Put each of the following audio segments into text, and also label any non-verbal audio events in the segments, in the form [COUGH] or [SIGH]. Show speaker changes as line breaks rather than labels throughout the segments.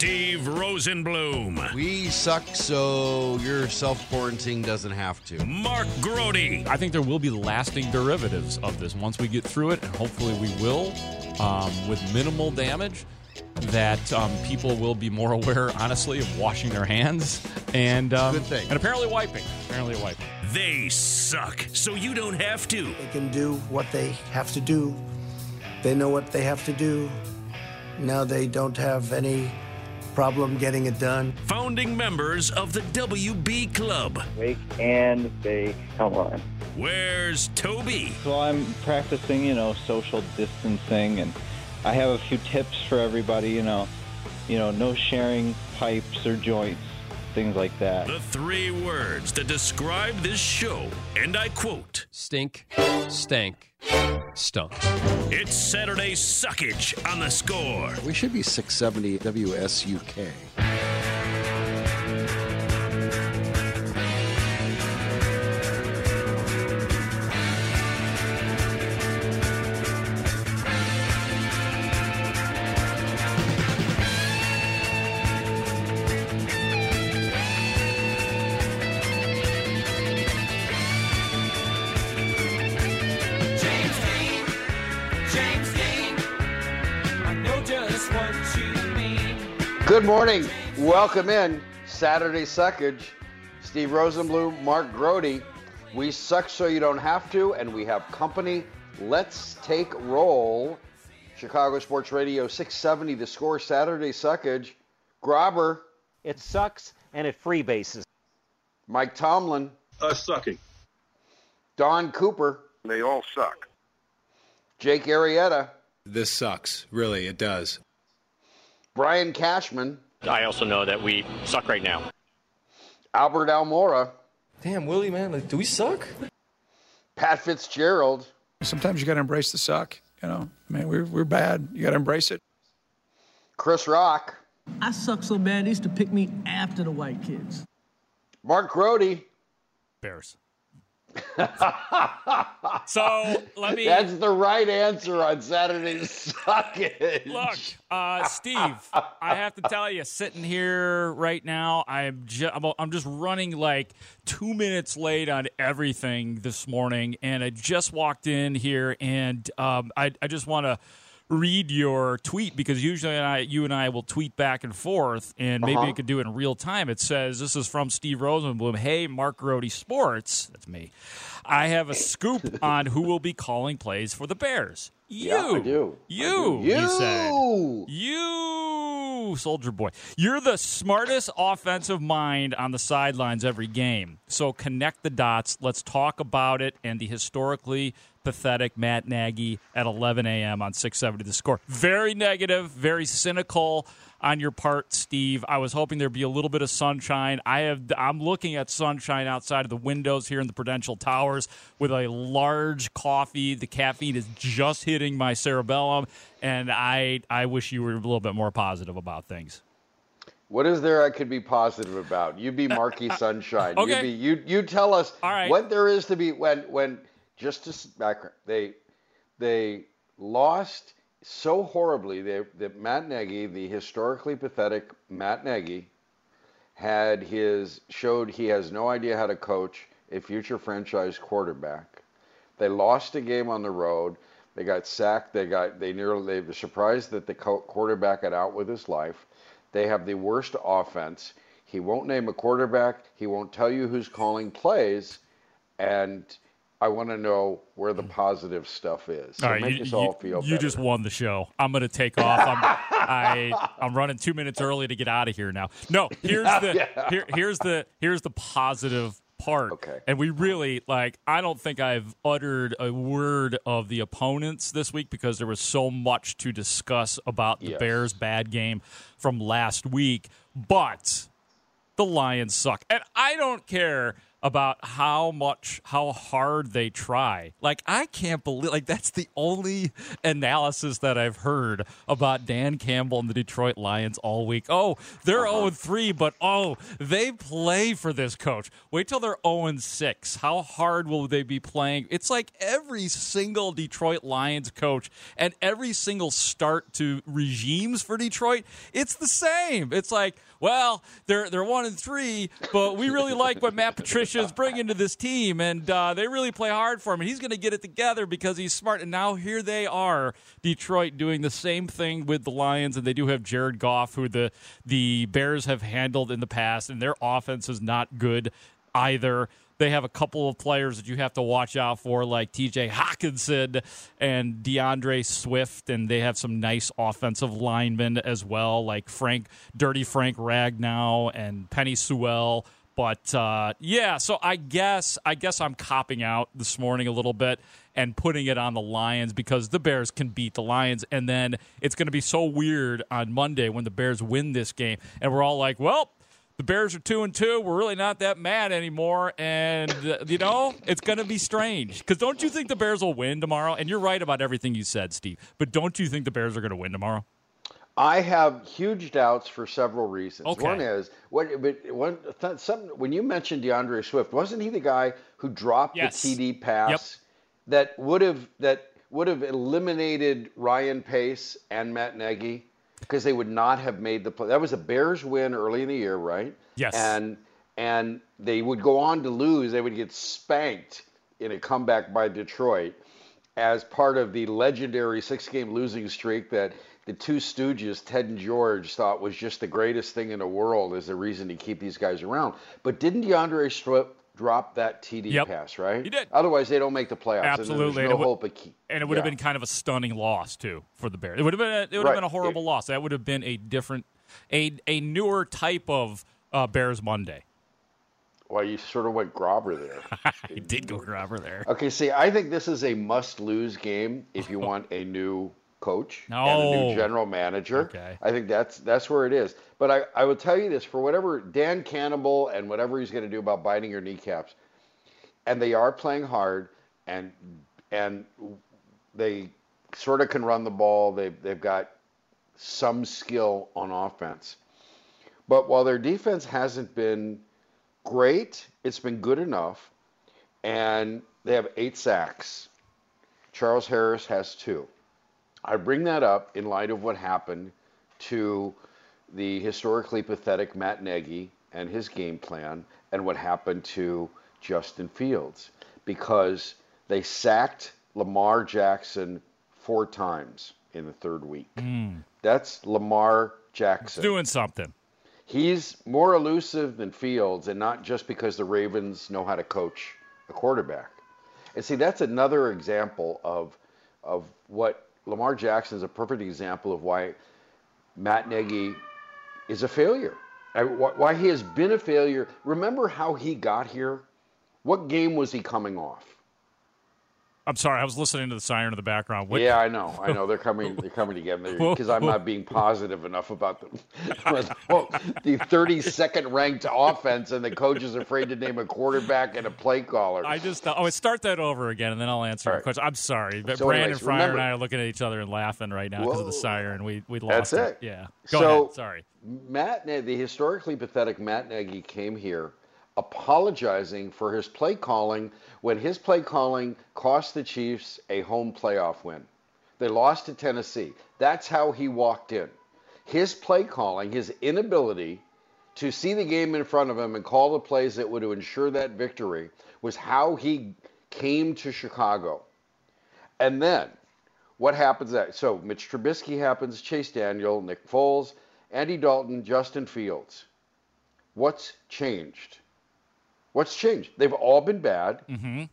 Steve Rosenblum.
We suck, so your self quarantine doesn't have to.
Mark Grote.
I think there will be lasting derivatives of this once we get through it, and hopefully we will, um, with minimal damage. That um, people will be more [LAUGHS] aware, honestly, of washing their hands and um,
Good thing.
and apparently wiping. Apparently wiping.
They suck, so you don't have to.
They can do what they have to do. They know what they have to do. Now they don't have any problem getting it done.
Founding members of the WB Club.
Wake and bake. Come on.
Where's Toby?
So I'm practicing, you know, social distancing, and I have a few tips for everybody. You know, you know, no sharing pipes or joints, things like that.
The three words that describe this show, and I quote
Stink, stank, stunk.
It's Saturday Suckage on the score.
We should be 670 WSUK.
Good morning. Welcome in. Saturday Suckage. Steve Rosenblum, Mark Grote. We suck so you don't have to, and we have company. Let's take roll. Chicago Sports Radio 670, the score Saturday Suckage. Grobber,
It sucks and it freebases.
Mike Tomlin,
Uh, sucking.
Don Cooper,
They all suck.
Jake Arrieta,
This sucks. Really, it does.
Brian Cashman,
I also know that we suck right now.
Albert Almora,
Damn, Willie, man, like, do we suck?
Pat Fitzgerald,
Sometimes you got to embrace the suck. You know, I mean, we're, we're bad. You got to embrace it.
Chris Rock,
I suck so bad they used to pick me after the white kids.
Mark Grote.
Bears. [LAUGHS] so let me.
That's the right answer on Saturday Suckage.
Look, uh, Steve, I have to tell you, sitting here right now, I'm just I'm just running like two minutes late on everything this morning, and I just walked in here, and um, I I just want to read your tweet because usually I, you and I will tweet back and forth, and maybe
Uh-huh.
you could do it in real time. It says, This is from Steve Rosenblum. Hey, Mark Grote Sports. That's me. I have a scoop [LAUGHS] on who will be calling plays for the Bears. You.
Yeah, I do.
You,
I do.
he said.
You.
You, soldier boy. You're the smartest offensive mind on the sidelines every game. So connect the dots. Let's talk about it and the historically pathetic Matt Nagy at 11 a.m. on 670 The Score. Very negative, very cynical on your part, Steve. I was hoping there'd be a little bit of sunshine. I have I'm looking at sunshine outside of the windows here in the Prudential Towers with a large coffee. The caffeine is just hitting my cerebellum and I I wish you were a little bit more positive about things.
What is there I could be positive about? You be Marky [LAUGHS] Sunshine.
okay.
You be you you tell us
right.
what there is to be when when just to background they they lost so horribly they, that Matt Nagy, the historically pathetic Matt Nagy, had his showed he has no idea how to coach a future franchise quarterback. They lost a game on the road. They got sacked. They got they nearly they were surprised that the quarterback got out with his life. They have the worst offense. He won't name a quarterback. He won't tell you who's calling plays, and I want to know where the hmm. positive stuff is. So
all right,
make
you,
us all
you-
feel
you
better.
just won the show. I'm going to take off. I'm, [LAUGHS] I I'm running two minutes early to get out of here now. No, here's the
Yeah. [LAUGHS]
here, here's the here's the positive part.
Okay.
And we really like. I don't think I've uttered a word of the opponents this week because there was so much to discuss about the
Yes.
Bears' bad game from last week. But the Lions suck. And I don't care about how much how hard they try. Like I can't believe like that's the only analysis that I've heard about Dan Campbell and the Detroit Lions all week. Oh, they're 0 3, but oh, they play for this coach. Wait till they're 0 6. How hard will they be playing? It's like every single Detroit Lions coach and every single start to regimes for Detroit, it's the same. It's like well, they're they're one and three, but we really like what Matt [LAUGHS] Patricia is [LAUGHS] bringing to this team, and uh, they really play hard for him, and he's going to get it together because he's smart. And now here they are, Detroit, doing the same thing with the Lions, and they do have Jared Goff, who the the Bears have handled in the past, and their offense is not good either. They have a couple of players that you have to watch out for, like TJ Hockenson and DeAndre Swift, and they have some nice offensive linemen as well, like Frank, Dirty Frank Ragnow and Penei Sewell. But uh, yeah, so I guess I guess I'm copping out this morning a little bit and putting it on the Lions because the Bears can beat the Lions, and then it's going to be so weird on Monday when the Bears win this game, and we're all like, well the Bears are two and two. We're really not that mad anymore, and uh, you know it's going to be strange. Because don't you think the Bears will win tomorrow? And you're right about everything you said, Steve. But don't you think the Bears are going to win tomorrow?
I have huge doubts for several reasons.
Okay.
One is what, but one something when you mentioned DeAndre Swift, wasn't he the guy who dropped
Yes.
the TD pass
Yep.
that would have that would have eliminated Ryan Pace and Matt Nagy because they would not have made the play. That was a Bears win early in the year, right?
Yes.
And and they would go on to lose. They would get spanked in a comeback by Detroit as part of the legendary six-game losing streak that the two Stooges, Ted and George, thought was just the greatest thing in the world as a reason to keep these guys around. But didn't DeAndre Swift drop that TD
Yep.
pass, right?
He did.
Otherwise, they don't make the playoffs.
Absolutely.
And
And it
no
would-
hope of keep.
And it would have been kind of a stunning loss too for the Bears. It would have been a, it would have been a horrible loss. That would have been a different, a a newer type of uh, Bears Monday.
Well, you sort of went grobber there. [LAUGHS]
I did go grabber there.
Okay, see, I think this is a must-lose game if you want a new coach and a new general manager.
Okay.
I think that's that's where it is. But I, I will tell you this: for whatever Dan Cannibal and whatever he's going to do about biting your kneecaps, and they are playing hard, and and they sort of can run the ball. They they've got some skill on offense, but while their defense hasn't been great, it's been good enough and they have eight sacks. Charles Harris has two. I bring that up in light of what happened to the historically pathetic Matt Nagy and his game plan, and what happened to Justin Fields, because they sacked Lamar Jackson four times in the third week. Hmm. That's Lamar Jackson.
Doing something.
He's more elusive than Fields, and not just because the Ravens know how to coach a quarterback. And see, that's another example of of what Lamar Jackson is a perfect example of why Matt Nagy is a failure. Why he has been a failure. Remember how he got here? What game was he coming off?
I'm sorry, I was listening to the siren in the background. What-
Yeah, I know. I know they're coming. [LAUGHS] They're coming to get me because I'm not being positive enough about them. [LAUGHS] the 32nd ranked offense, and the coach is afraid to name a quarterback and a play caller.
I just oh, start that over again, and then I'll answer your question. I'm sorry, but
So
Brandon
anyways,
Fryer
remember-
and I are looking at each other and laughing right now because of the siren. We we lost
That's it.
Yeah, go
so,
ahead. Sorry.
Matt, the historically pathetic Matt Nagy came here apologizing for his play calling when his play calling cost the Chiefs a home playoff win. They lost to Tennessee. That's how he walked in. His play calling, his inability to see the game in front of him and call the plays that would ensure that victory was how he came to Chicago. And then what happens that so Mitch Trubisky happens, Chase Daniel, Nick Foles, Andy Dalton, Justin Fields. What's changed? What's changed? They've all been bad.
Mm-hmm.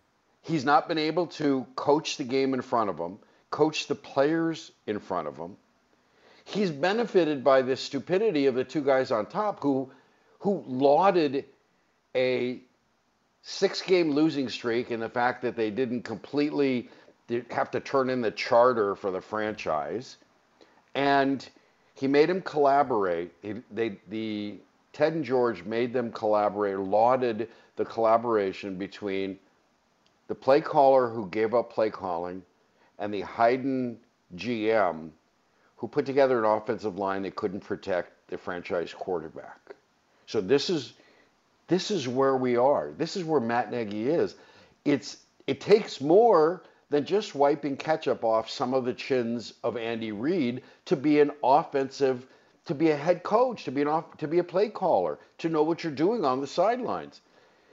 He's not been able to coach the game in front of him, coach the players in front of him. He's benefited by the stupidity of the two guys on top who who lauded a six game losing streak and the fact that they didn't completely have to turn in the charter for the franchise. And he made him collaborate. He, they, the Ted and George made them collaborate, lauded the collaboration between the play caller who gave up play calling and the Hayden GM who put together an offensive line that couldn't protect the franchise quarterback. So this is this is where we are. This is where Matt Nagy is. It's it takes more than just wiping ketchup off some of the chins of Andy Reid to be an offensive, to be a head coach, to be an off, to be a play caller, to know what you're doing on the sidelines.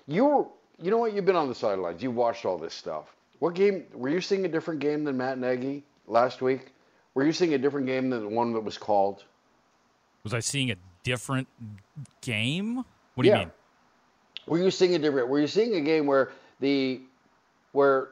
You're, you know what? You've been on the sidelines. You watched all this stuff. What game were you seeing a different game than Matt Nagy last week? Were you seeing a different game than the one that was called?
Was I seeing a different game? What do
yeah.
you mean?
Were you seeing a different? Were you seeing a game where the where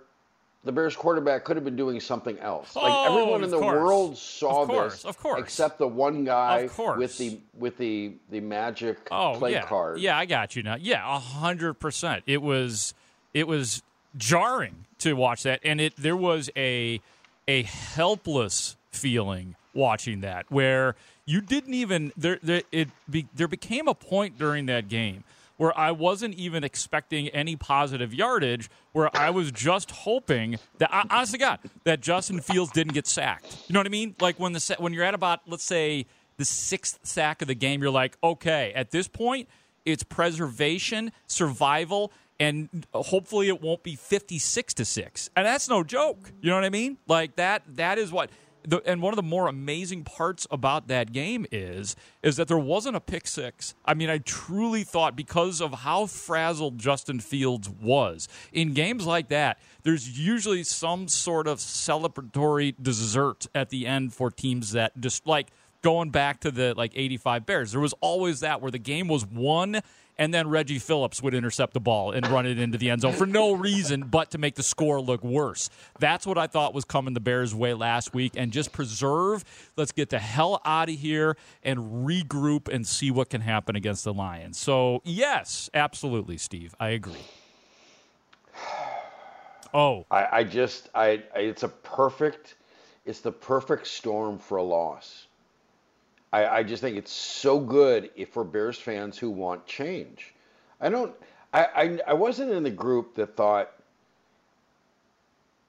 the Bears quarterback could have been doing something else? Like
Oh,
everyone in the
course.
world saw
Of course,
this,
of course.
except the one guy with the with the the magic
Oh
play
yeah,
card.
yeah, I got you now. Yeah, a hundred percent. It was it was jarring to watch that, and it there was a a helpless feeling watching that where you didn't even there there it be, there became a point during that game where I wasn't even expecting any positive yardage, where I was just hoping that, honest to God, that Justin Fields didn't get sacked. You know what I mean? Like when the when you're at about let's say the sixth sack of the game, you're like, okay, at this point, it's preservation, survival, and hopefully it won't be 56 to 6 and that's no joke you know what i mean like that that is what the, and one of the more amazing parts about that game is is that there wasn't a pick six. I mean, I truly thought because of how frazzled Justin Fields was in games like that, there's usually some sort of celebratory dessert at the end for teams that just like going back to the like 85 Bears. There was always that where the game was won and then Reggie Phillips would intercept the ball and run it into the end zone for no reason but to make the score look worse. That's what I thought was coming the Bears' way last week and just preserve. Let's get the hell out of here and regroup and see what can happen against the Lions. So, yes, absolutely, Steve. I agree. [SIGHS] Oh,
I, I just I, I it's a perfect it's the perfect storm for a loss. I, I just think it's so good if for Bears fans who want change. I don't I, I I wasn't in the group that thought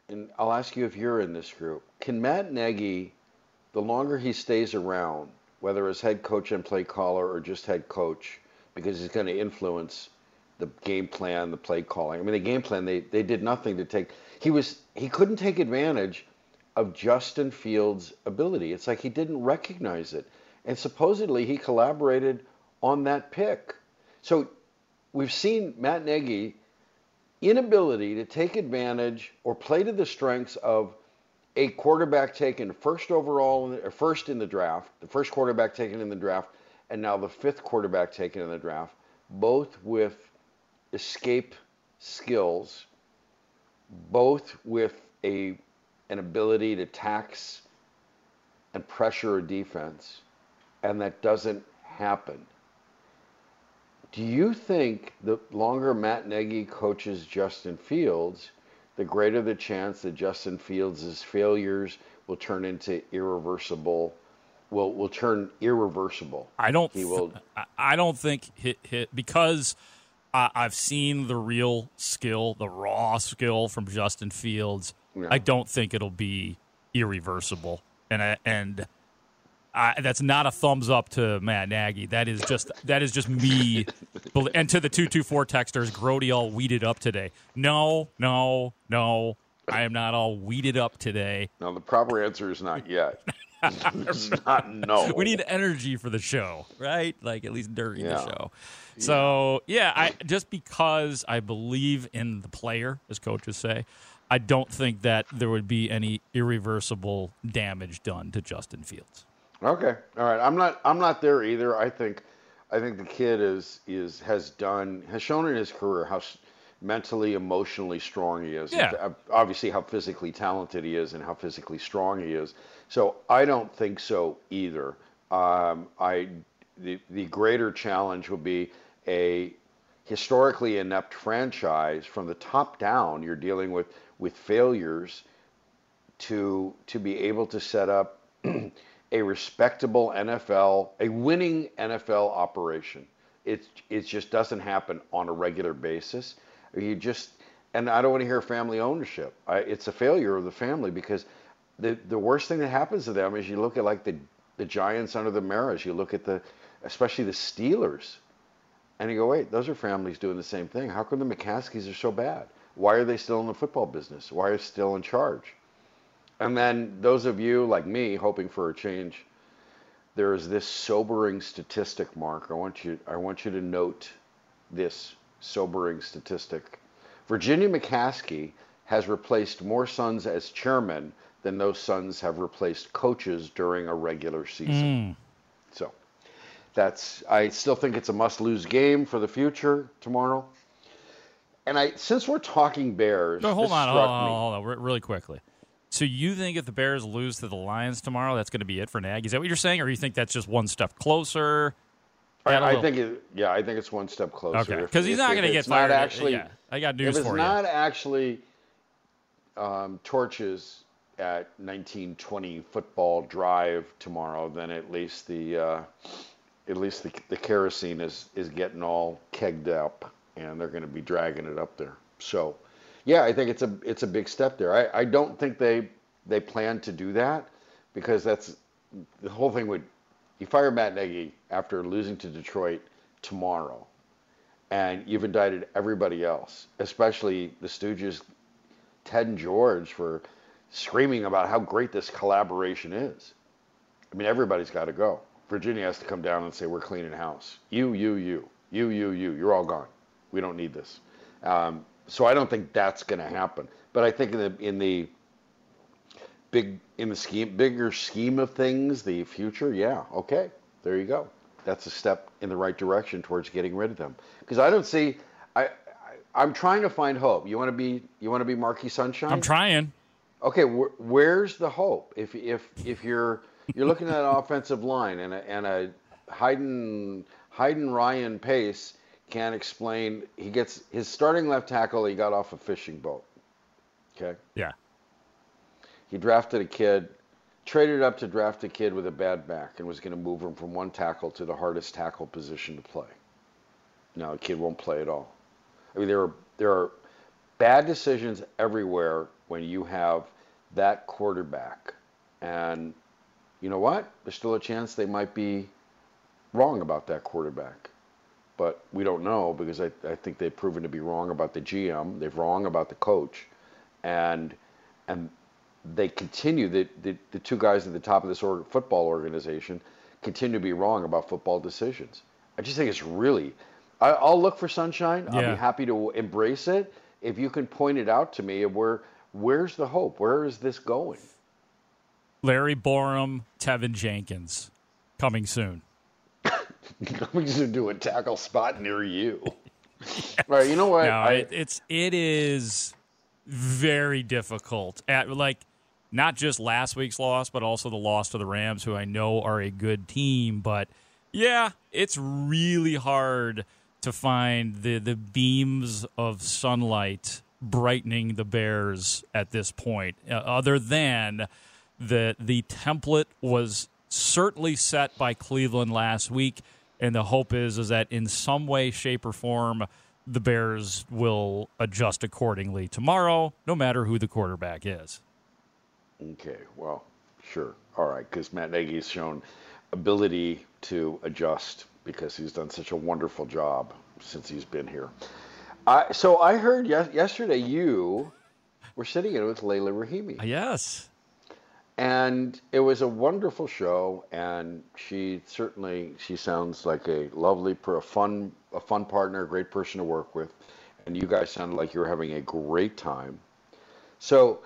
and I'll ask you if you're in this group. Can Matt Nagy, the longer he stays around, whether as head coach and play caller or just head coach, because he's going to influence the game plan, the play calling. I mean, the game plan they they did nothing to take. He was he couldn't take advantage of Justin Fields' ability. It's like he didn't recognize it, and supposedly he collaborated on that pick. So we've seen Matt Nagy inability to take advantage or play to the strengths of a quarterback taken first overall, or first in the draft, the first quarterback taken in the draft, and now the fifth quarterback taken in the draft, both with escape skills, both with a an ability to tax and pressure a defense, and that doesn't happen. Do you think the longer Matt Nagy coaches Justin Fields, the greater the chance that Justin Fields' failures will turn into irreversible, will will turn irreversible?
I don't.
He will.
I- I don't think hit hit because I, I've seen the real skill, the raw skill from Justin Fields.
Yeah.
I don't think it'll be irreversible, and I, and I, that's not a thumbs up to Matt Nagy. That is just that is just me. [LAUGHS] and to the two two four texters, Grote all weeded up today. No, no, no. I am not all weeded up today.
No, the proper answer is not yet. [LAUGHS] it's not no.
We need energy for the show, right? Like at least during
Yeah.
the show. So yeah, I just because I believe in the player, as coaches say, I don't think that there would be any irreversible damage done to Justin Fields.
Okay, all right. I'm not. I'm not there either. I think. I think the kid is is has done has shown in his career how mentally, emotionally strong he is.
Yeah.
Obviously, how physically talented he is and how physically strong he is. So I don't think so either. Um, I the the greater challenge will be a historically inept franchise from the top down. You're dealing with with failures to to be able to set up [CLEARS THROAT] a respectable NFL, a winning NFL operation. It it just doesn't happen on a regular basis. You just and I don't want to hear family ownership. I, it's a failure of the family because the the worst thing that happens to them is you look at like the the Giants under the Maras. You look at the especially the Steelers, and you go, wait, those are families doing the same thing. How come the McCaskies are so bad? Why are they still in the football business? Why are they still in charge? And then those of you like me hoping for a change, there is this sobering statistic, Mark. I want you I want you to note this sobering statistic. Virginia McCaskey has replaced more sons as chairman than those sons have replaced coaches during a regular season.
Mm.
So that's I still think it's a must-lose game for the future tomorrow. And I since we're talking Bears,
No, hold on, hold on, hold on, really quickly. So you think if the Bears lose to the Lions tomorrow, that's going to be it for Nagy? Is that what you're saying, or you think that's just one step closer?
I, I
little-
think it, yeah, I think it's one step closer.
Okay, 'cause he's
if-
not gonna get
it's not
fired.
Actually,
Yeah, I got news
it's
for you.
If not actually um, torches at 1920 football drive tomorrow, then at least the uh, at least the, the kerosene is is getting all kegged up, and they're going to be dragging it up there. So, yeah, I think it's a it's a big step there. I, I don't think they they plan to do that because that's the whole thing would you fire Matt Nagy after losing to Detroit tomorrow, and you've indicted everybody else, especially the Stooges, Ted and George, for screaming about how great this collaboration is. I mean, everybody's got to go. Virginia has to come down and say, "We're cleaning house. You, you, you, you, you, you. You're all gone. We don't need this." Um, so I don't think that's going to happen. But I think in the in the big in the scheme bigger scheme of things, the future, yeah, okay, there you go. That's a step in the right direction towards getting rid of them. Because I don't see, I, I I'm trying to find hope. You want to be you want to be Marky Sunshine?
I'm trying.
Okay, wh- where's the hope? If if if you're you're looking at an [LAUGHS] offensive line and a and a Hayden Hayden Ryan Pace can't explain. He gets his starting left tackle. He got off a fishing boat. Okay.
Yeah.
He drafted a kid, traded up to draft a kid with a bad back, and was going to move him from one tackle to the hardest tackle position to play. Now the kid won't play at all. I mean, there are there are bad decisions everywhere when you have that quarterback, and you know what? There's still a chance they might be wrong about that quarterback. But we don't know because I, I think they've proven to be wrong about the GM. They've wrong about the coach. And and they continue, the, the, the two guys at the top of this org, football organization continue to be wrong about football decisions. I just think it's really, I, I'll look for sunshine. I'll be happy to embrace it. If you can point it out to me where, where's the hope? Where is this going?
Larry Borom, Teven Jenkins, coming soon. [LAUGHS]
Coming to do a tackle spot near you. [LAUGHS] Right, you know what?
No,
I-
it, it's it is very difficult at like not just last week's loss, but also the loss to the Rams, who I know are a good team. But yeah, it's really hard to find the the beams of sunlight brightening the Bears at this point. Uh, other than the the template was certainly set by Cleveland last week, and the hope is is that in some way, shape, or form, the Bears will adjust accordingly tomorrow, no matter who the quarterback is.
Okay, well, sure. All right, because Matt Nagy's shown ability to adjust because he's done such a wonderful job since he's been here. I, so I heard yes, yesterday you were sitting in with Leila Rahimi.
Yes.
And it was a wonderful show, and she certainly she sounds like a lovely, a fun, a fun partner, a great person to work with, and you guys sounded like you were having a great time. So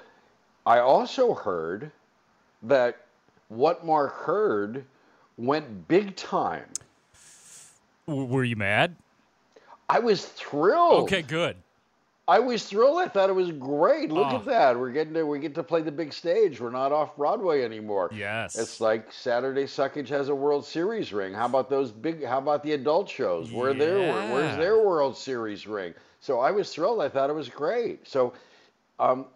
I also heard that what Mark heard went big time.
W- were you mad?
I was thrilled.
Okay, good.
I was thrilled. I thought it was great. Look
Oh.
at that. We're getting to we get to play the big stage. We're not off Broadway anymore.
Yes.
It's like Saturday Suckage has a World Series ring. How about those big how about the adult shows? Where their
Yeah.
where's their World Series ring? So I was thrilled. I thought it was great. So um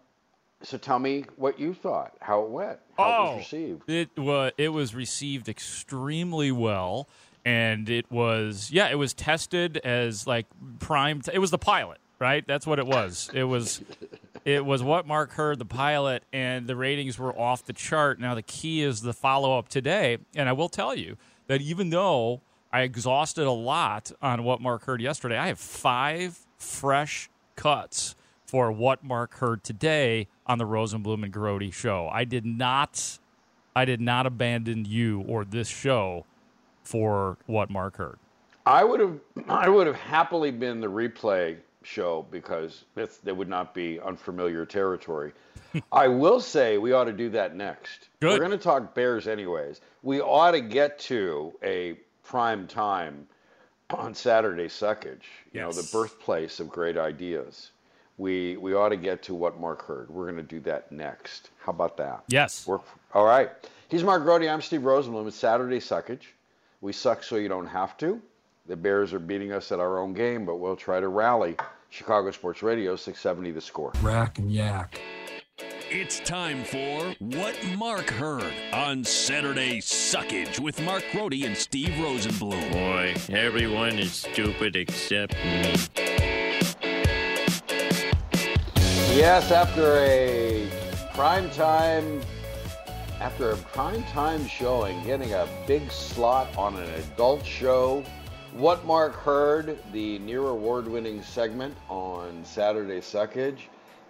so tell me what you thought, how it went, how it
Oh,
was received.
It was it was received extremely well, and it was yeah, it was tested as like prime. T- it was the pilot, right? That's what it was. It was it was what Mark heard the pilot, and the ratings were off the chart. Now the key is the follow up today, and I will tell you that even though I exhausted a lot on what Mark heard yesterday, I have five fresh cuts for what Mark heard today on the Rosenblum and Grote show. I did not I did not abandon you or this show for what Mark heard.
I would have I would have happily been the replay show because it's, it would not be unfamiliar territory. [LAUGHS] I will say we ought to do that next.
Good.
We're going to talk Bears anyways. We ought to get to a prime time on Saturday Suckage. You know, the birthplace of great ideas. We we ought to get to what Mark heard. We're going to do that next. How about that?
Yes.
Work. All right. He's Mark Grote. I'm Steve Rosenblum. It's Saturday Suckage. We suck so you don't have to. The Bears are beating us at our own game, but we'll try to rally. Chicago Sports Radio, 670 the score.
Rack and yak.
It's time for What Mark Heard on Saturday Suckage with Mark Grote and Steve Rosenblum.
Boy, everyone is stupid except me.
Yes, after a prime time after a prime time showing, getting a big slot on an adult show. What Mark heard, the near award winning segment on Saturday Suckage,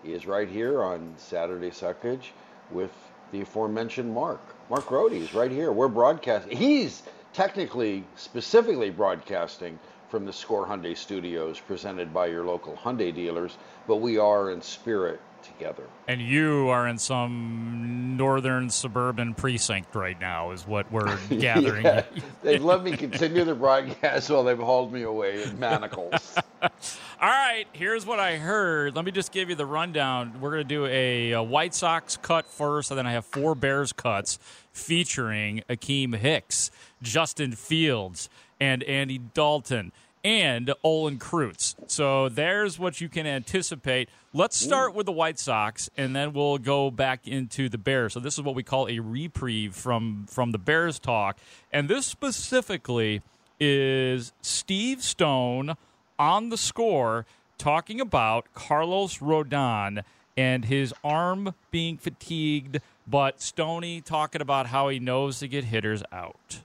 is right here on Saturday Suckage with the aforementioned Mark. Mark Grote is right here. We're broadcasting. He's technically, specifically broadcasting from the Score Hyundai Studios, presented by your local Hyundai dealers, but we are in spirit together.
And you are in some northern suburban precinct right now, is what we're [LAUGHS] gathering.
Yeah, they've let me continue the broadcast while they've hauled me away in manacles. [LAUGHS]
All right, here's what I heard. Let me just give you the rundown. We're going to do a, a White Sox cut first, and then I have four Bears cuts featuring Akiem Hicks, Justin Fields, and Andy Dalton, and Olin Kreutz. So there's what you can anticipate. Let's start with the White Sox, and then we'll go back into the Bears. So this is what we call a reprieve from from the Bears talk, and this specifically is Steve Stone on the score talking about Carlos Rodon and his arm being fatigued, but Stoney talking about how he knows to get hitters out.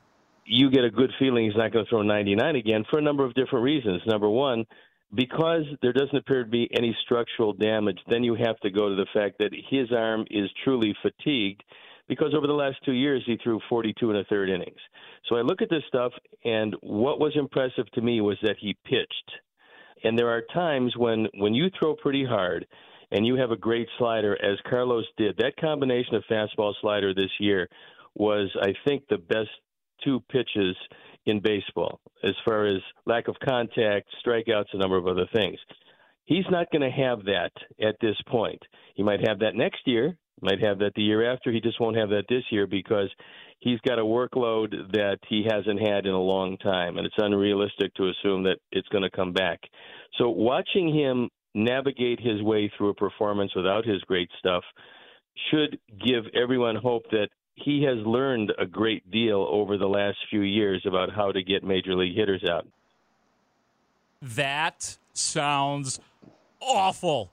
You get a good feeling he's not going to throw 99 again for a number of different reasons. Number one, because there doesn't appear to be any structural damage, then you have to go to the fact that his arm is truly fatigued because over the last two years he threw 42 and a third innings. So I look at this stuff, and what was impressive to me was that he pitched. And there are times when, when you throw pretty hard and you have a great slider, as Carlos did, that combination of fastball slider this year was, I think, the best two pitches in baseball as far as lack of contact, strikeouts, a number of other things. He's not going to have that at this point. He might have that next year, might have that the year after. He just won't have that this year because he's got a workload that he hasn't had in a long time, and it's unrealistic to assume that it's going to come back. So watching him navigate his way through a performance without his great stuff should give everyone hope that he has learned a great deal over the last few years about how to get major league hitters out.
That sounds awful.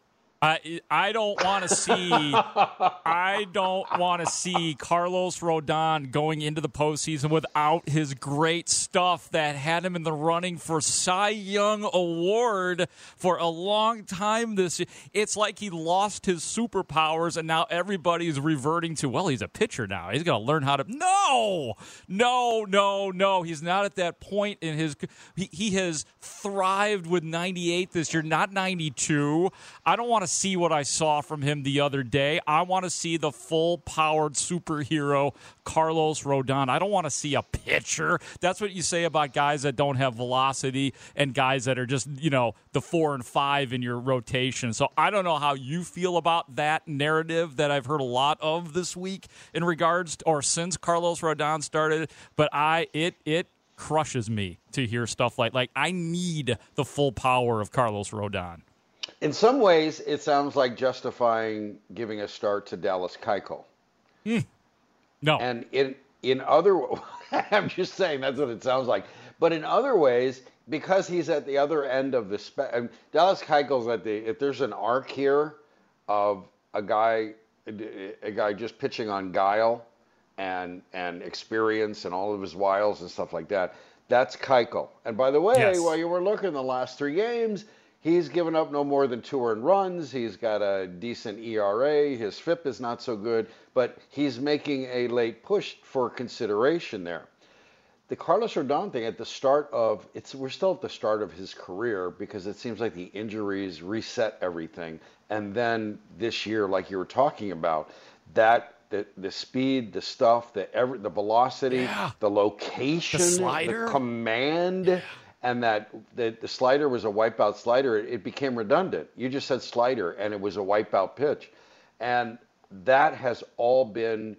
I don't want to see I don't want to see Carlos Rodon going into the postseason without his great stuff that had him in the running for Cy Young Award for a long time this. It's like he lost his superpowers and now everybody's reverting to well he's a pitcher now. He's going to learn how to No. No, no, no. He's not at that point in his he, he has thrived with 98 this year, not 92. I don't want to see what I saw from him the other day. I want to see the full powered superhero Carlos Rodon. I don't want to see a pitcher. That's what you say about guys that don't have velocity and guys that are just, you know, the four and five in your rotation. So I don't know how you feel about that narrative that I've heard a lot of this week in regards to, or since Carlos Rodon started, but I it it crushes me to hear stuff like like I need the full power of Carlos Rodon.
In some ways, it sounds like justifying giving a start to Dallas Keuchel.
Mm. No.
And in in other, [LAUGHS] I'm just saying that's what it sounds like. But in other ways, because he's at the other end of the spectrum, Dallas Keuchel's at the. If there's an arc here of a guy, a guy just pitching on guile and and experience and all of his wiles and stuff like that. That's Keuchel. And by the way, yes. while you were looking the last three games, he's given up no more than two earned runs. He's got a decent ERA. His FIP is not so good, but he's making a late push for consideration there. The Carlos Rodon thing at the start of it's we're still at the start of his career because it seems like the injuries reset everything. And then this year, like you were talking about, that the the speed, the stuff, the ever the velocity,
yeah.
the location, the, the command, yeah. And that the, the slider was a wipeout slider. It, it became redundant. You just said slider, and it was a wipeout pitch, and that has all been.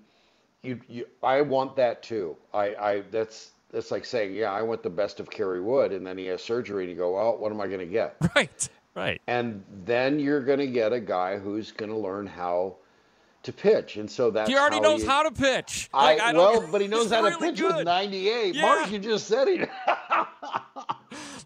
You, you, I want that too. I, I that's that's like saying, yeah, I want the best of Kerry Wood, and then he has surgery, and you go, well, what am I going to get? [LAUGHS]
Right, right.
And then you're going to get a guy who's going to learn how to pitch, and so that
he already
how
knows
he,
how to pitch.
I,
like, I
well, [LAUGHS] but he knows how
really
to pitch
good.
with 98.
Yeah.
Mark, you just said he. [LAUGHS]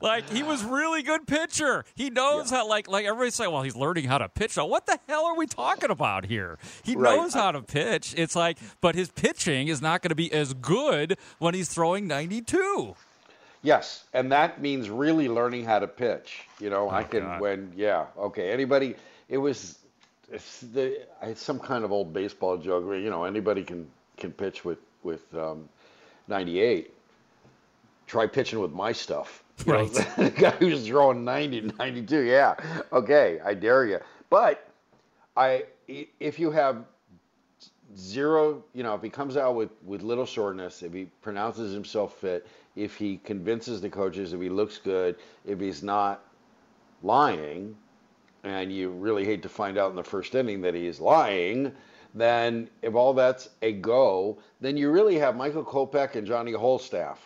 like he was really good pitcher. He knows yeah. how. Like like everybody's saying, well, he's learning how to pitch. What the hell are we talking about here? He
right.
knows how to pitch. It's like, but his pitching is not going to be as good when he's throwing 92.
Yes, and that means really learning how to pitch. You know,
oh,
I can
God.
when yeah, okay. Anybody, it was it's the it's some kind of old baseball joke. Where, you know, anybody can can pitch with with um, 98. Try pitching with my stuff. [LAUGHS] You
right.
Know, [LAUGHS] the guy who's throwing 90, 92. Yeah. Okay, I dare you. But I, if you have zero, you know, if he comes out with with little shortness, if he pronounces himself fit, if he convinces the coaches, if he looks good, if he's not lying, and you really hate to find out in the first inning that he's lying, then if all that's a go, then you really have Michael Kopech and Johnny Holstaff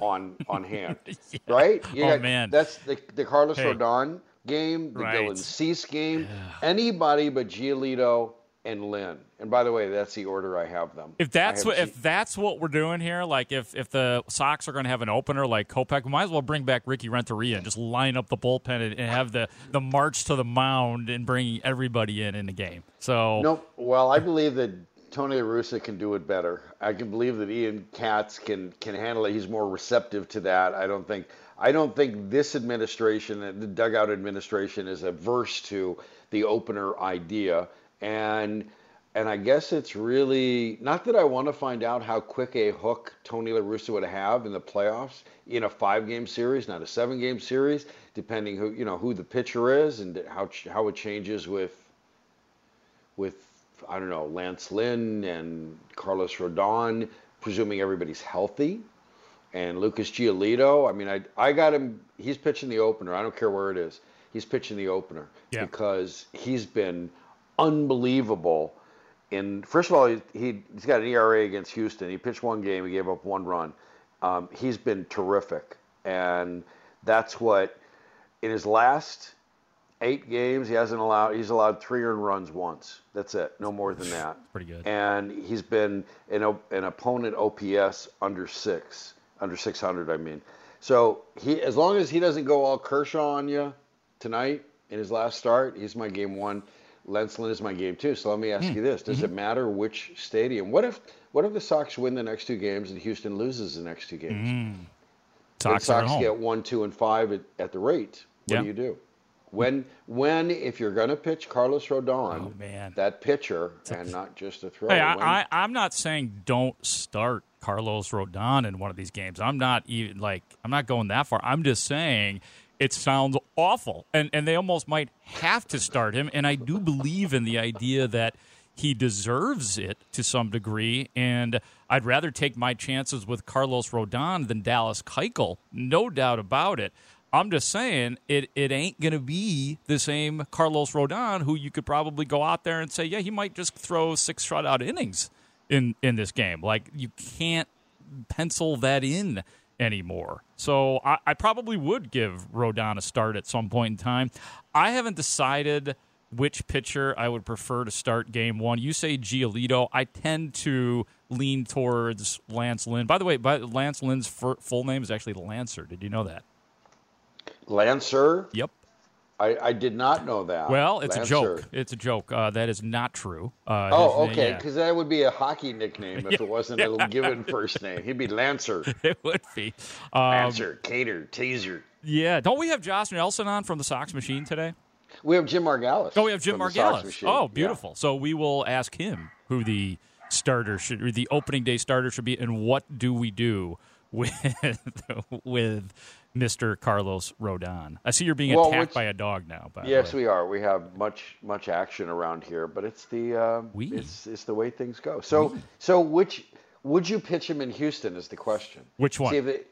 on on [LAUGHS] hand,
yeah.
right? You
oh
got,
man,
that's the the Carlos
hey.
Rodon game, the
right.
Dylan Cease game. Yeah. Anybody but Giolito and Lynn. And by the way, that's the order I have them.
If that's what if that's what we're doing here, like if if the Sox are going to have an opener like Kopech, we might as well bring back Ricky Renteria and just line up the bullpen and, and have the the march to the mound and bring everybody in in the game. So
nope. Well, I believe that Tony La Russa can do it better. I can believe that Ethan Katz can can handle it. He's more receptive to that. I don't think I don't think this administration, the dugout administration, is averse to the opener idea. And and I guess it's really not that I want to find out how quick a hook Tony La Russa would have in the playoffs in a five-game series, not a seven-game series, depending who you know who the pitcher is and how how it changes with with I don't know Lance Lynn and Carlos Rodon, presuming everybody's healthy, and Lucas Giolito. I mean, I I got him. He's pitching the opener. I don't care where it is. He's pitching the opener
yeah.
because he's been unbelievable. In first of all, he, he has got an ERA against Houston. He pitched one game. He gave up one run. Um, he's been terrific, and that's what in his last eight games he hasn't allowed. He's allowed three earned runs once. That's it. No more than that.
Pretty good.
And he's been an an opponent OPS under six, under 600. I mean, so he as long as he doesn't go all Kershaw on you tonight in his last start, he's my game one. Lance Lynn is my game two. So let me ask
Hmm.
you this: Does
Mm-hmm.
it matter which stadium? What if what if the Sox win the next two games and Houston loses the next two games?
Mm. Sox
Sox get one, two, and five at, at the rate. What
Yeah.
do you do? When when if you're going to pitch Carlos Rodon,
Oh, man.
that pitcher, and not just a throw.
Hey,
when-
I, I, I'm not saying don't start Carlos Rodon in one of these games. I'm not even like I'm not going that far. I'm just saying it sounds awful. And and they almost might have to start him. And I do believe in the idea that he deserves it to some degree. And I'd rather take my chances with Carlos Rodon than Dallas Keuchel, no doubt about it. I'm just saying it, it ain't going to be the same Carlos Rodon who you could probably go out there and say, yeah, he might just throw six shutout innings in, in this game. Like, you can't pencil that in anymore. So I, I probably would give Rodon a start at some point in time. I haven't decided which pitcher I would prefer to start game one. You say Giolito. I tend to lean towards Lance Lynn. By the way, by, Lance Lynn's full name is actually Lancer. Did you know that?
Lancer?
Yep.
I, I did not know that.
Well, it's
Lancer.
a joke. It's a joke. Uh, that is not true. Uh,
oh, okay.
yeah.
Because that would be a hockey nickname if [LAUGHS]
Yeah.
it wasn't a given first name. He'd be Lancer. [LAUGHS]
it would be. Um,
Lancer, Cater, Taser.
Yeah. Don't we have Josh Nelson on from the Sox Machine today?
We have Jim Margalus.
Oh, we have Jim
from the Sox Margalus.
Oh,
Yeah.
beautiful. So we will ask him who the starter should, or the opening day starter should be, and what do we do [LAUGHS] with with Mr. Carlos Rodon? I see you're being
Well,
attacked by a dog now. By
Yes, we are. We have much much action around here, but it's the uh, it's it's the way things go. So so which would you pitch him in Houston is the question.
Which one?
See if it,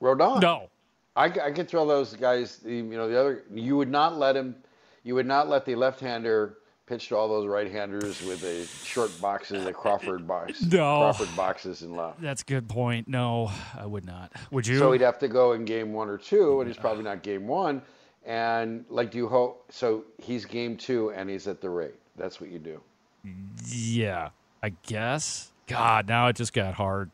Rodon.
No.
I could throw those guys. You know the other. You would not let him. You would not let the left-hander pitch to all those right-handers with a short boxes, a Crawford box. [LAUGHS]
No.
Crawford boxes in left.
That's a good point. No, I would not. Would you?
So he'd have to go in game one or two, and he's probably not game one. And like, do you hope? So he's game two, and he's at the rate. That's what you do.
yeah, I guess. God, now it just got hard.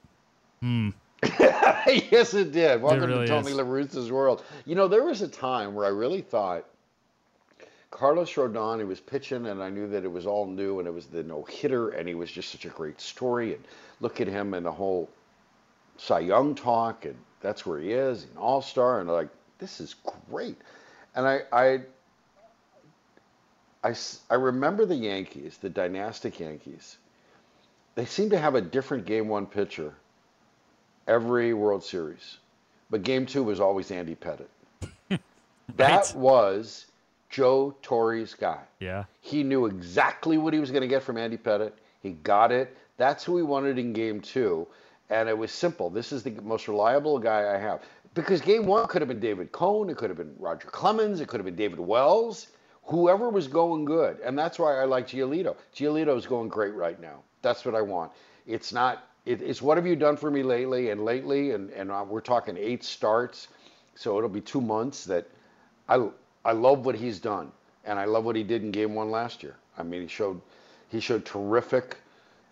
Hmm. [LAUGHS]
yes, it did. Welcome
really
to Tony
is.
La Russa's world. You know, there was a time where I really thought Carlos Rodon, he was pitching, and I knew that it was all new, and it was the no hitter, and he was just such a great story. And look at him and the whole Cy Young talk, and that's where he is, an all star, and like, this is great. And I, I, I, I remember the Yankees, the dynastic Yankees. They seem to have a different game one pitcher every World Series. But game two was always Andy Pettitte. [LAUGHS] That was Joe Torre's guy.
Yeah.
He knew exactly what he was going to get from Andy Pettitte. He got it. That's who he wanted in game two. And it was simple. This is the most reliable guy I have. Because game one could have been David Cone, it could have been Roger Clemens, it could have been David Wells, whoever was going good. And that's why I like Giolito. Giolito is going great right now. That's what I want. It's not, it, it's what have you done for me lately and lately, and, and uh, we're talking eight starts. So it'll be two months that I, I love what he's done. And I love what he did in game one last year. I mean, he showed, he showed terrific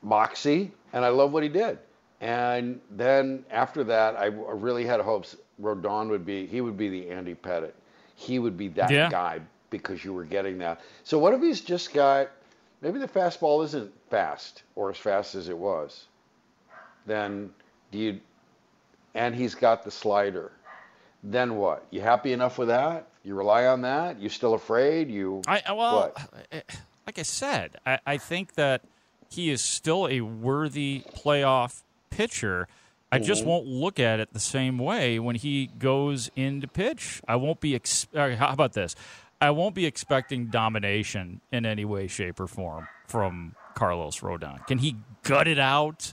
moxie, and I love what he did. And then after that, I really had hopes Rodon would be he would be the Andy Pettitte. He would be that
Yeah.
guy because you were getting that. So what if he's just got maybe the fastball isn't fast or as fast as it was? Then do you and he's got the slider. Then what? You happy enough with that? You rely on that? You still afraid? You
I I- well,
what?
eh, like I said, I, I think that he is still a worthy playoff pitcher. I just
Mhm.
won't look at it the same way when he goes into pitch. I won't be. Ex- uh, how about this? I won't be expecting domination in any way, shape, or form from Carlos Rodon. Can he gut it out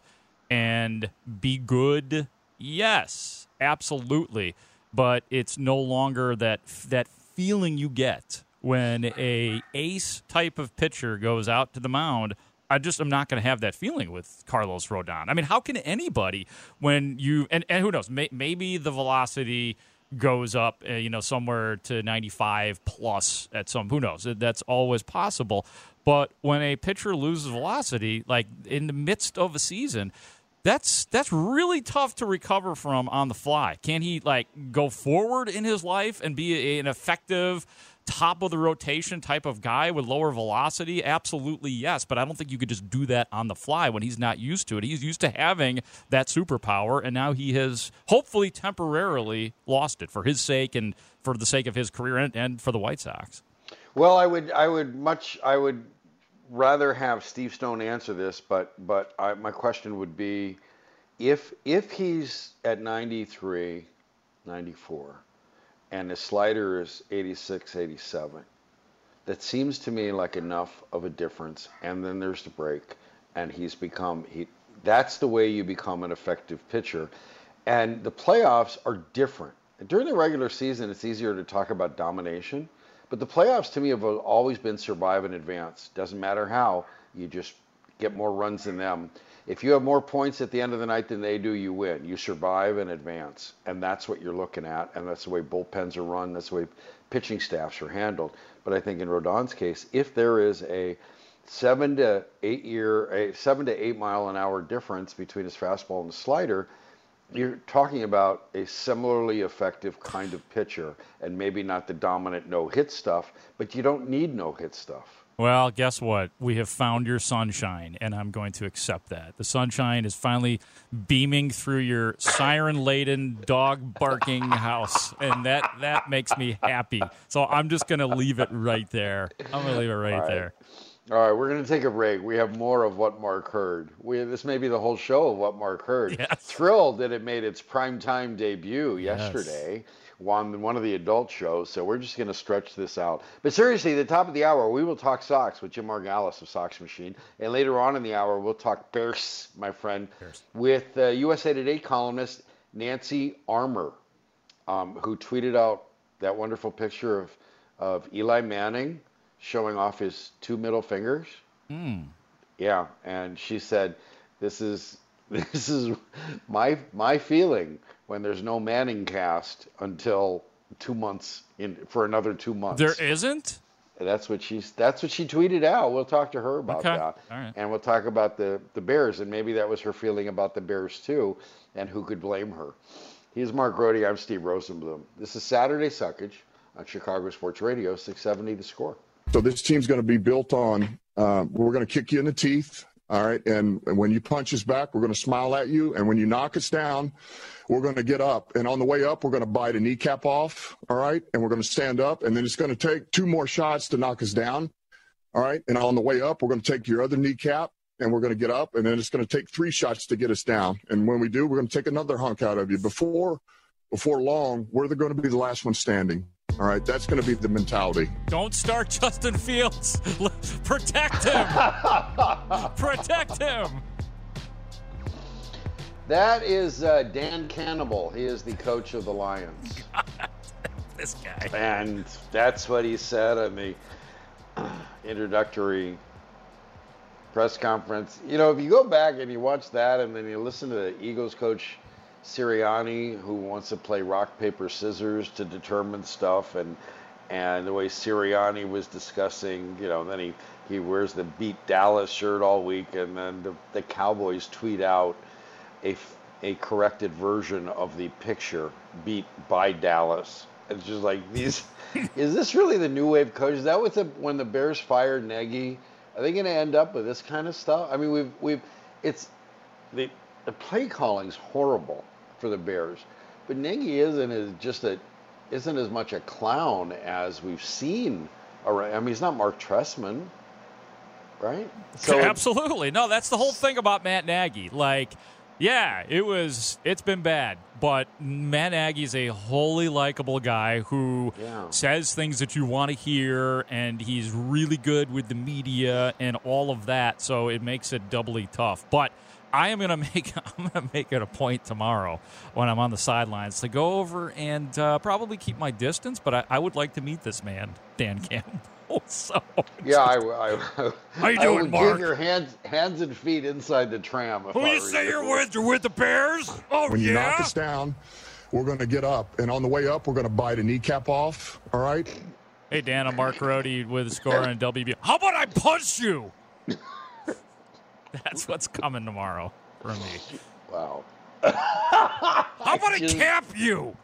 and be good? Yes, absolutely. But it's no longer that that feeling you get when a ace type of pitcher goes out to the mound. I just am not going to have that feeling with Carlos Rodon. I mean, how can anybody when you and, and who knows? May, maybe the velocity goes up, uh, you know, somewhere to 95 plus at some. Who knows? That's always possible. But when a pitcher loses velocity, like in the midst of a season, that's that's really tough to recover from on the fly. Can he like go forward in his life and be a, an effective top of the rotation type of guy with lower velocity? Absolutely yes, but I don't think you could just do that on the fly when he's not used to it. He's used to having that superpower and now he has hopefully temporarily lost it for his sake and for the sake of his career and, and for the White Sox.
Well, I would, I would much, I would rather have Steve Stone answer this, but, but I, my question would be, if if he's at 93, 94, and his slider is 86, 87. That seems to me like enough of a difference. And then there's the break, and he's become he. That's the way you become an effective pitcher. And the playoffs are different. During the regular season, it's easier to talk about domination, but the playoffs to me have always been survive and advance. Doesn't matter how, you just get more runs than them. If you have more points at the end of the night than they do, you win. You survive and advance. And that's what you're looking at. And that's the way bullpens are run. That's the way pitching staffs are handled. But I think in Rodon's case, if there is a seven to eight year, a seven to eight mile an hour difference between his fastball and slider, you're talking about a similarly effective kind of pitcher, and maybe not the dominant no hit stuff, but you don't need no hit stuff.
Well, guess what? We have found your sunshine, and I'm going to accept that. The sunshine is finally beaming through your siren laden, dog barking house, and that, that makes me happy. So I'm just going to leave it right there. I'm going to leave it right,
right.
there.
All right, we're going to take a break. We have more of what Mark heard. We, this may be the whole show of what Mark heard.
Yes.
Thrilled that it made its primetime debut
Yes.
yesterday on one of the adult shows. So we're just going to stretch this out. But seriously, the top of the hour, we will talk Sox with Jim Margalus of Sox Machine. And later on in the hour, we'll talk Bears, my friend, Bears. with uh, USA Today columnist Nancy Armour, um, who tweeted out that wonderful picture of, of Eli Manning showing off his two middle fingers.
Hmm.
Yeah, and she said, "This is [LAUGHS] this is my my feeling when there's no Manning cast until two months in for another two months."
There isn't?
That's what she's. That's what she tweeted out. We'll talk to her about
Okay.
that,
right.
and we'll talk about the the Bears, and maybe that was her feeling about the Bears too, and who could blame her. He's Mark Grote. I'm Steve Rosenbloom. This is Saturday Suckage on Chicago Sports Radio, 670 The Score.
So this team's going to be built on. Uh, we're going to kick you in the teeth. All right, and, and when you punch us back, we're going to smile at you, and when you knock us down, we're going to get up. And on the way up, we're going to bite a kneecap off. All right, and we're going to stand up, and then it's going to take two more shots to knock us down. All right, and on the way up, we're going to take your other kneecap, and we're going to get up, and then it's going to take three shots to get us down. And when we do, we're going to take another hunk out of you. Before before long, we're going to be the last one standing. All right, that's going to be the mentality.
Don't start Justin Fields. [LAUGHS] Protect him. [LAUGHS] Protect him.
That is uh, Dan Cannibal. He is the coach of the Lions. [LAUGHS]
this guy.
And that's what he said on the introductory press conference. You know, if you go back and you watch that and then you listen to the Eagles coach Sirianni, who wants to play rock, paper, scissors to determine stuff, and and the way Sirianni was discussing, you know, then he, he wears the beat Dallas shirt all week, and then the, the Cowboys tweet out a a corrected version of the picture beat by Dallas. It's just like these. [LAUGHS] is this really the new wave coach? Is that what the when the Bears fired Nagy? Are they going to end up with this kind of stuff? I mean, we've we've it's the the play calling's horrible for the Bears, but Nagy isn't as just a isn't as much a clown as we've seen. Around. I mean, he's not Marc Trestman, right? [LAUGHS]
Absolutely. No, that's the whole thing about Matt Nagy. Like, yeah, it was it's been bad, but Matt Nagy's a wholly likable guy who
Yeah.
says things that you want to hear and he's really good with the media and all of that, so it makes it doubly tough. But I am gonna [LAUGHS] make I'm gonna make it a point tomorrow when I'm on the sidelines to go over and uh, probably keep my distance. But I, I would like to meet this man, Dan Campbell. [LAUGHS] So
Yeah, I, I,
How you doing, I
would
Mark?
Give your hands, hands and feet inside the tram.
Who you say you're with? You're with the Bears? Oh
when you knock us down, we're going to get up, and on the way up, we're going to bite a kneecap off. All right.
Hey Dan, I'm Mark Grote with the score on WB. How about I punch you? [LAUGHS] [LAUGHS] That's what's coming tomorrow for me.
Wow.
How about I
Just-
cap you?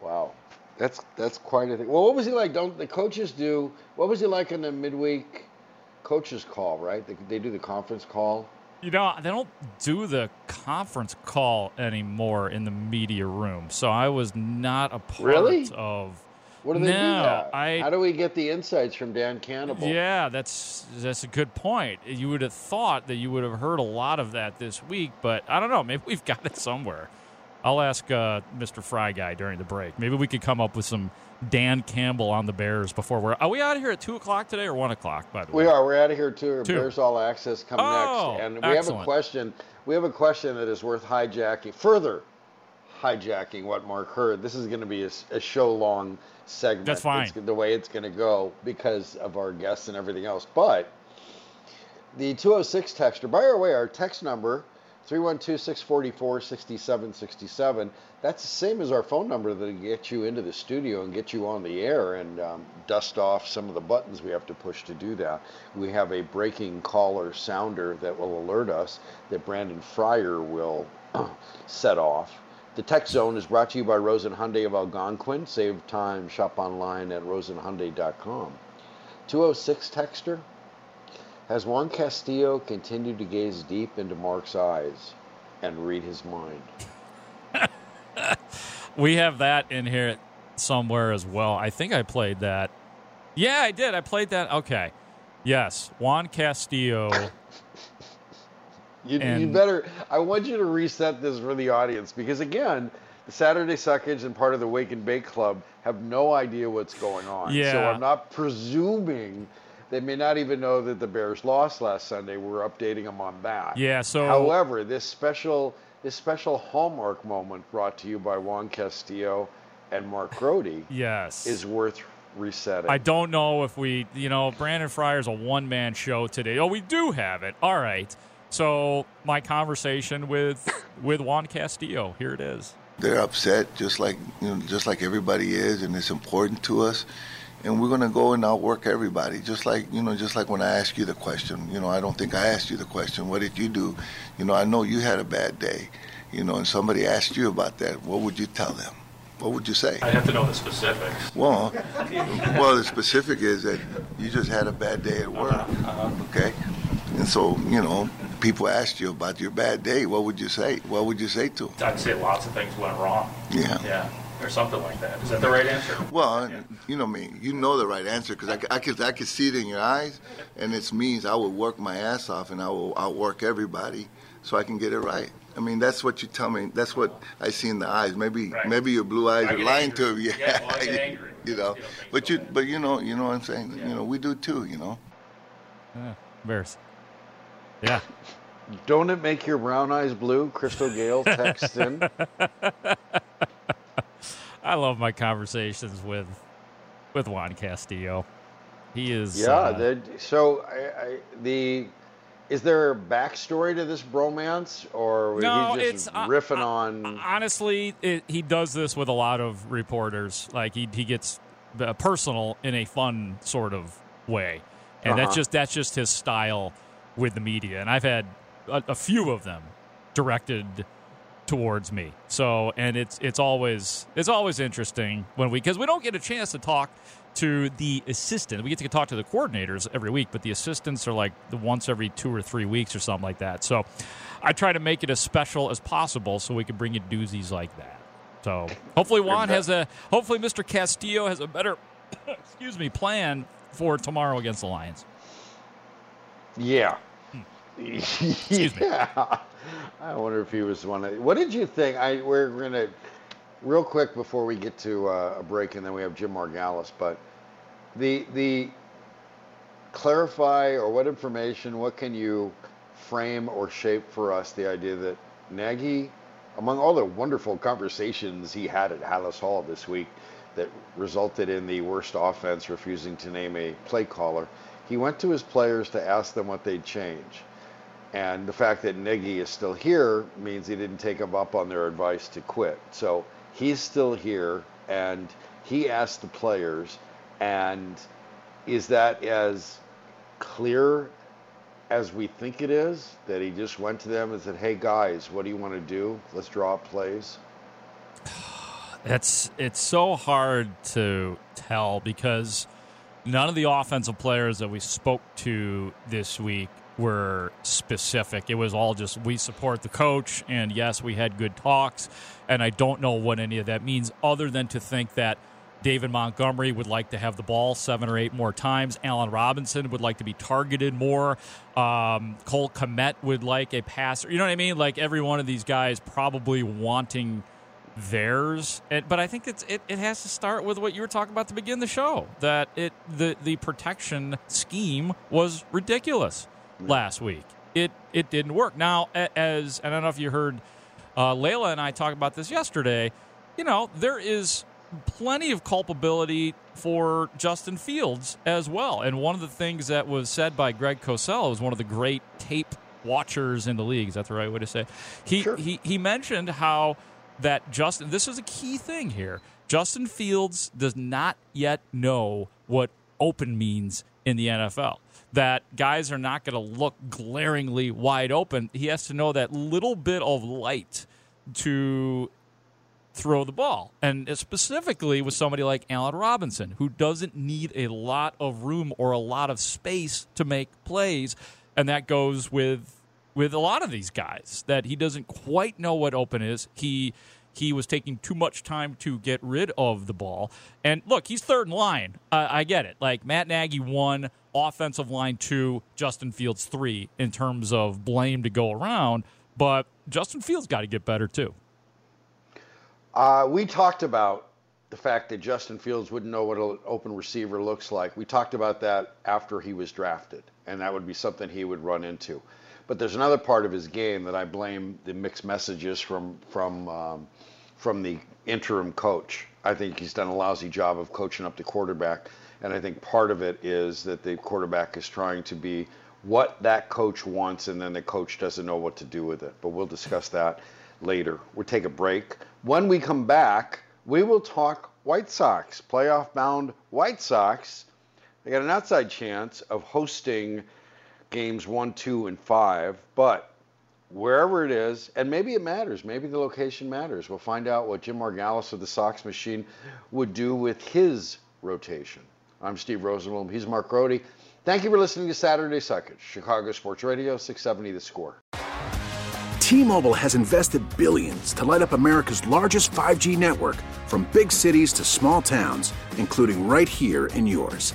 Wow, that's that's quite a thing. Well, what was he like? Don't the coaches do? What was he like in the midweek coaches call? Right? They, they do the conference call.
You know, they don't do the conference call anymore in the media room, so I was not a part
Really?
of.
What do they
no,
do? That?
I
How do we get the insights from Dan Cannibal?
Yeah, that's that's a good point. You would have thought that you would have heard a lot of that this week, but I don't know. Maybe we've got it somewhere. I'll ask uh, Mr. Fry Guy during the break. Maybe we could come up with some Dan Campbell on the Bears before we're. Are we out of here at two o'clock today or one o'clock? By the way,
We are. We're out of here too.
Two.
Bears All Access come
Oh,
next, and we have a question. We have a question that is worth hijacking. Further hijacking what Mark heard. This is going to be a show-long segment.
That's fine.
It's the way it's going to go because of our guests and everything else. But the 206 texter. By the way, our text number 312-644-6767. That's the same as our phone number that'll get you into the studio and get you on the air and um, dust off some of the buttons we have to push to do that. We have a breaking caller sounder that will alert us that Brandon Fryer will [CLEARS THROAT] set off. The Tech Zone is brought to you by Rosen Hyundai of Algonquin. Save time, shop online at rosenhyundai.com. 206 texter. Has Juan Castillo continued to gaze deep into Mark's eyes and read his mind? [LAUGHS]
we have that in here somewhere as well. I think I played that. Yeah, I did. I played that. Okay. Yes, Juan Castillo.
You, you better. I want you to reset this for the audience because again, the Saturday Suckage and part of the Wake and Bake Club have no idea what's going on.
Yeah.
So I'm not presuming they may not even know that the Bears lost last Sunday. We're updating them on that.
Yeah, so-
However, this special this special hallmark moment brought to you by Juan Castillo and Mark Grote
Yes.
is worth resetting.
I don't know if we, you know, Brandon Fryer's a one man show today. Oh, we do have it. All right. So my conversation with with Juan Castillo. Here it is.
They're upset, just like you know, just like everybody is, and it's important to us. And we're gonna go and outwork everybody, just like you know, just like when I asked you the question. You know, I don't think I asked you the question. What did you do? You know, I know you had a bad day. You know, and somebody asked you about that. What would you tell them? What would you say?
I have to know the specifics.
Well, well, the specific is that you just had a bad day at work. Uh-huh. Okay, and so you know, people asked you about your bad day. What would you say? What would you say to them?
I'd say lots of things went wrong.
Yeah.
Yeah, or something like that. Is that the right answer?
Well, you know me. You know the right answer because I, c- I could I could see it in your eyes, and it means I will work my ass off and I will outwork everybody so I can get it right. I mean, that's what you tell me. That's what I see in the eyes. Maybe maybe your blue eyes are lying
angry.
to me.
Yeah, well, I get [LAUGHS] angry.
you know, but you but you know you know what I'm saying. You know, we do too. You know.
Yeah, Bears. Yeah.
Don't it make your brown eyes blue? Crystal Gayle text in. [LAUGHS]
I love my conversations with with Juan Castillo. He is
Yeah.
uh,
the, so I, I, the is there a backstory to this bromance, or
No,
he just
it's, uh,
riffing on?
honestly, it, he does this with a lot of reporters. Like he he gets uh, personal in a fun sort of way, and that's
Uh-huh.
just that's just his style with the media. And I've had a, a few of them directed towards me. So, and it's it's always it's always interesting when we because we don't get a chance to talk to the assistant. We get to talk to the coordinators every week, but the assistants are like the once every two or three weeks or something like that. So, I try to make it as special as possible so we can bring you doozies like that. So, hopefully Juan has a hopefully Mr. Castillo has a better [COUGHS] excuse me plan for tomorrow against the Lions.
Yeah.
Hmm.
yeah. I wonder if he was one of. What did you think? I we're gonna real quick before we get to uh, a break, and then we have Jim Margalus. But the the clarify or what information? What can you frame or shape for us? The idea that Nagy, among all the wonderful conversations he had at Halas Hall this week, that resulted in the worst offense refusing to name a play caller. He went to his players to ask them what they'd change. And the fact that Nagy is still here means he didn't take them up on their advice to quit. So he's still here and he asked the players. And is that as clear as we think it is? That he just went to them and said, hey guys, what do you want to do? Let's draw up plays. [SIGHS]
It's it's so hard to tell because none of the offensive players that we spoke to this week were specific. It was all just we support the coach and yes, we had good talks and I don't know what any of that means other than to think that David Montgomery would like to have the ball seven or eight more times. Allen Robinson would like to be targeted more. Um, Cole Kmet would like a passer. You know what I mean? Like every one of these guys probably wanting theirs. And, but I think it's it, it has to start with what you were talking about to begin the show. That it the the protection scheme was ridiculous last week. It it didn't work. Now as I don't know if you heard uh, Leila and I talk about this yesterday. You know there is plenty of culpability for Justin Fields as well. And one of the things that was said by Greg Cosell was one of the great tape watchers in the league. Is that the right way to say? It? He sure. he he mentioned how that Justin, this is a key thing here. Justin Fields does not yet know what open means in the NFL. That guys are not going to look glaringly wide open. He has to know that little bit of light to throw the ball. And specifically with somebody like Allen Robinson, who doesn't need a lot of room or a lot of space to make plays. And that goes with with a lot of these guys that he doesn't quite know what open is. He he was taking too much time to get rid of the ball. And look, he's third in line. Uh, I get it. Like Matt Nagy one, offensive line two, Justin Fields three in terms of blame to go around. But Justin Fields got to get better too.
Uh, we talked about the fact that Justin Fields wouldn't know what an open receiver looks like. We talked about that after he was drafted, and that would be something he would run into. But there's another part of his game that I blame the mixed messages from from um, from the interim coach. I think he's done a lousy job of coaching up the quarterback, and I think part of it is that the quarterback is trying to be what that coach wants, and then the coach doesn't know what to do with it. But we'll discuss that later. We'll take a break. When we come back, we will talk White Sox, playoff bound White Sox. They got an outside chance of hosting games one, two, and five, but wherever it is, and maybe it matters, maybe the location matters. We'll find out what Jim Margalus of the Sox machine would do with his rotation. I'm Steve Rosenbloom. He's Mark Grote. Thank you for listening to Saturday Suckage, Chicago Sports Radio, 670 The Score.
T-Mobile has invested billions to light up America's largest 5G network from big cities to small towns, including right here in yours.